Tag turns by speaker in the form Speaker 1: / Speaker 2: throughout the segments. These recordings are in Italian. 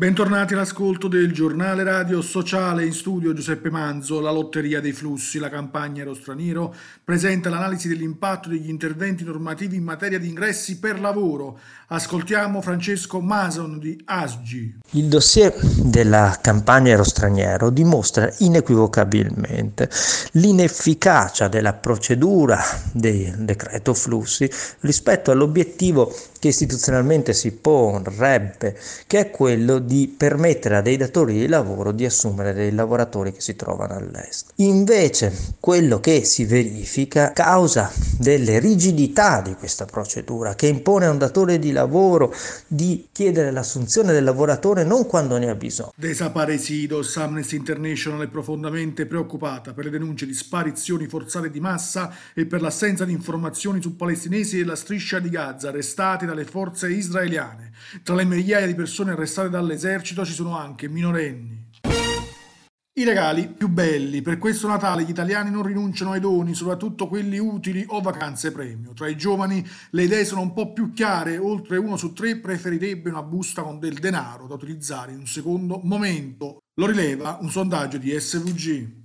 Speaker 1: Bentornati all'ascolto del giornale radio sociale in studio Giuseppe Manzo. La lotteria dei flussi, la campagna Ero Straniero presenta l'analisi dell'impatto degli interventi normativi in materia di ingressi per lavoro. Ascoltiamo Francesco Mason di ASGI.
Speaker 2: Il dossier della campagna Ero Straniero dimostra inequivocabilmente l'inefficacia della procedura del decreto flussi rispetto all'obiettivo che istituzionalmente si porrebbe, che è quello di permettere a dei datori di lavoro di assumere dei lavoratori che si trovano all'estero. Invece, quello che si verifica causa delle rigidità di questa procedura, che impone a un datore di lavoro di chiedere l'assunzione del lavoratore non quando ne ha bisogno.
Speaker 1: Desaparecidos, Amnesty International è profondamente preoccupata per le denunce di sparizioni forzate di massa e per l'assenza di informazioni su palestinesi della striscia di Gaza arrestati dalle forze israeliane. Tra le migliaia di persone arrestate dall'esercito ci sono anche minorenni. I regali più belli. Per questo Natale gli italiani non rinunciano ai doni, soprattutto quelli utili o vacanze premio. Tra i giovani le idee sono un po' più chiare, oltre uno su tre preferirebbe una busta con del denaro da utilizzare in un secondo momento. Lo rileva un sondaggio di SVG.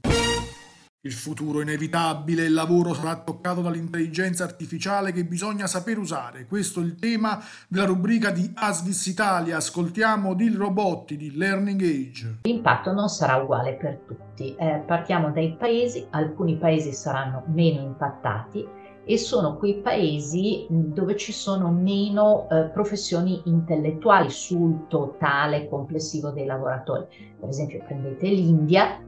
Speaker 1: Il futuro inevitabile, il lavoro sarà toccato dall'intelligenza artificiale che bisogna saper usare. Questo è il tema della rubrica di Asvis Italia. Ascoltiamo Dil Robotti di Learning Age.
Speaker 3: L'impatto non sarà uguale per tutti. Eh, partiamo dai paesi, alcuni paesi saranno meno impattati e sono quei paesi dove ci sono meno eh, professioni intellettuali sul totale complessivo dei lavoratori. Per esempio prendete l'India,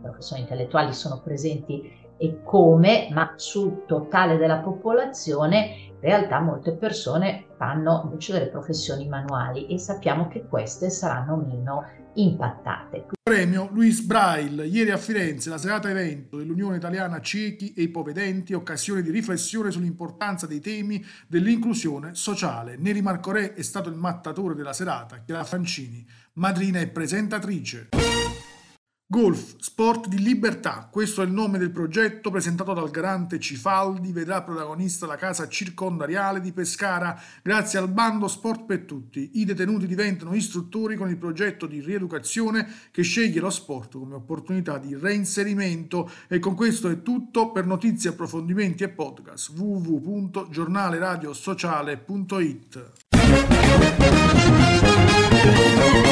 Speaker 3: professioni intellettuali sono presenti e come, ma sul totale della popolazione in realtà molte persone fanno invece delle professioni manuali e sappiamo che queste saranno meno impattate.
Speaker 1: Premio Luis Braille, ieri a Firenze, la serata evento dell'Unione Italiana Ciechi e Ipovedenti, occasione di riflessione sull'importanza dei temi dell'inclusione sociale. Neri Marcorè è stato il mattatore della serata, Chiara Fancini, madrina e presentatrice. Golf, sport di libertà, questo è il nome del progetto presentato dal garante Cifaldi, vedrà protagonista la casa circondariale di Pescara. Grazie al bando Sport per Tutti. I detenuti diventano istruttori con il progetto di rieducazione che sceglie lo sport come opportunità di reinserimento. E con questo è tutto. Per notizie, approfondimenti e podcast www.giornaleradiosociale.it